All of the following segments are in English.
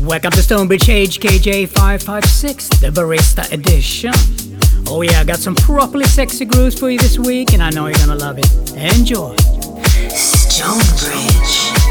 Welcome to Stonebridge HKJ 556, the Barista Edition. Oh yeah, I got some properly sexy grooves for you this week, and I know you're gonna love it. Enjoy. Stonebridge.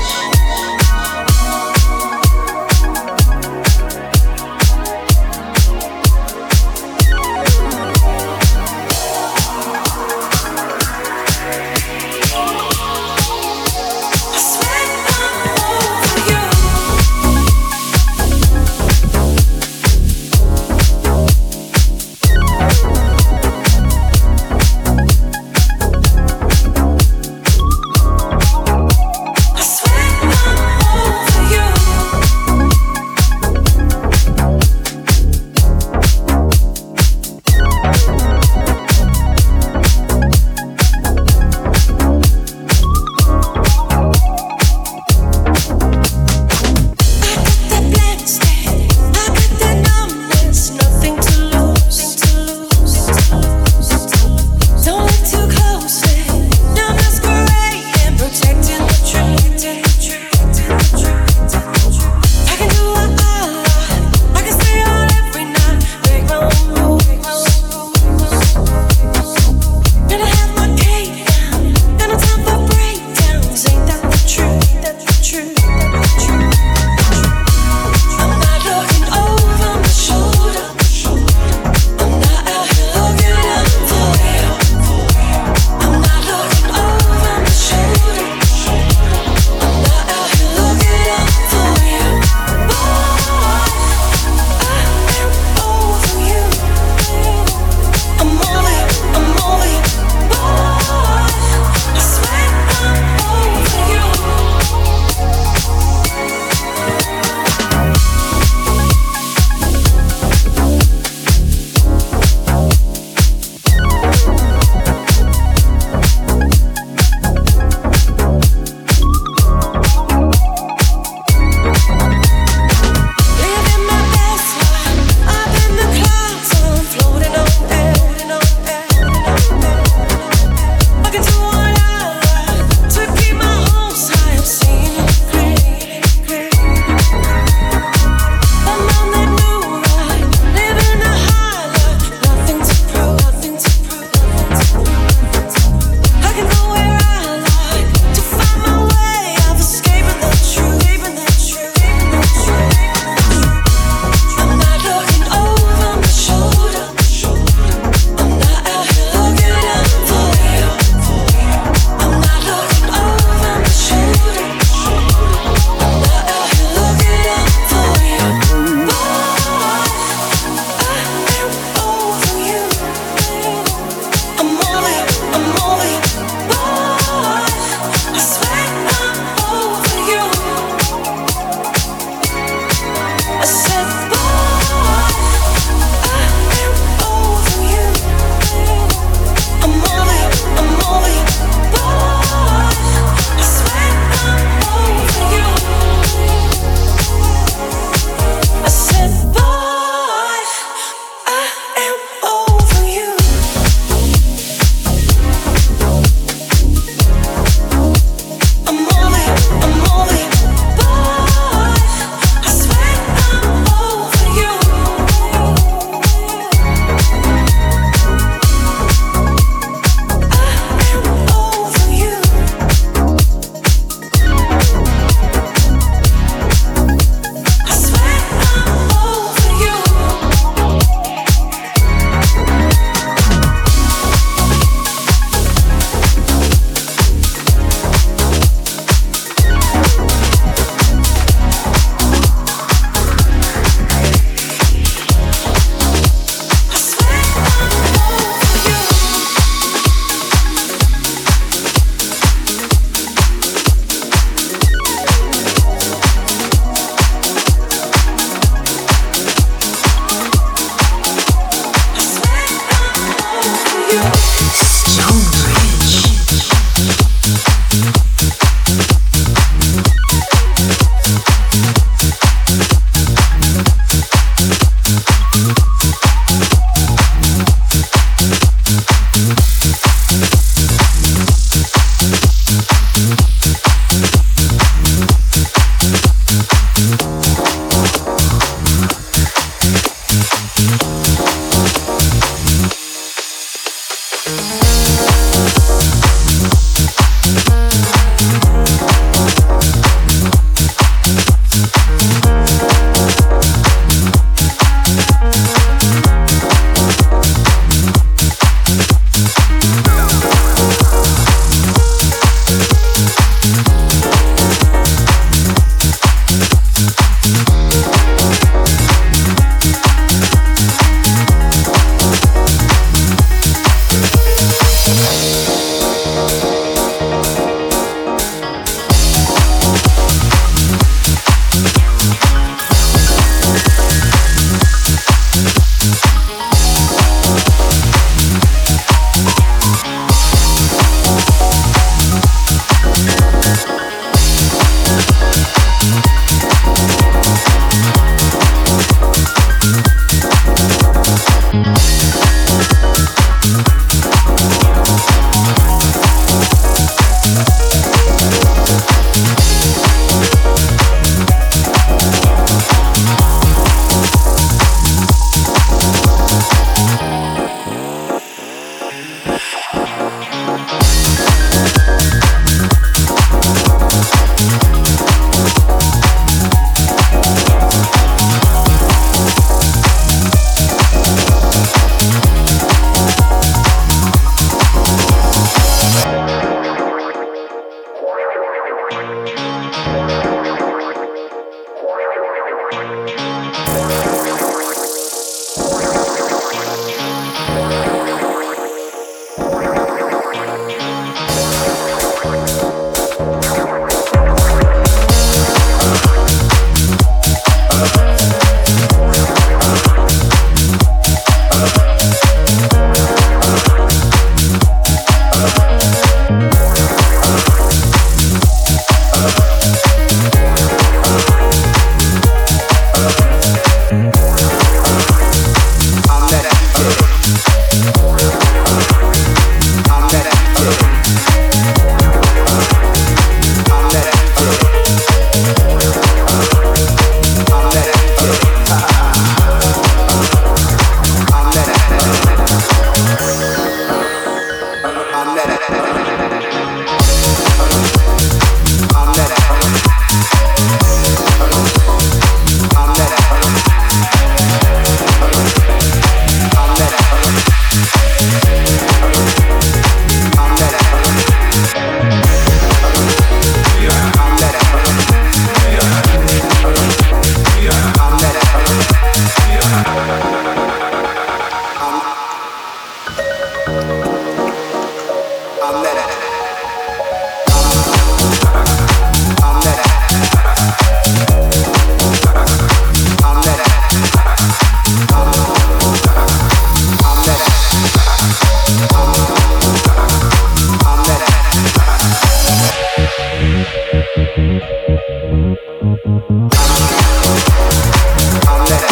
I let,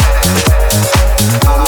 I let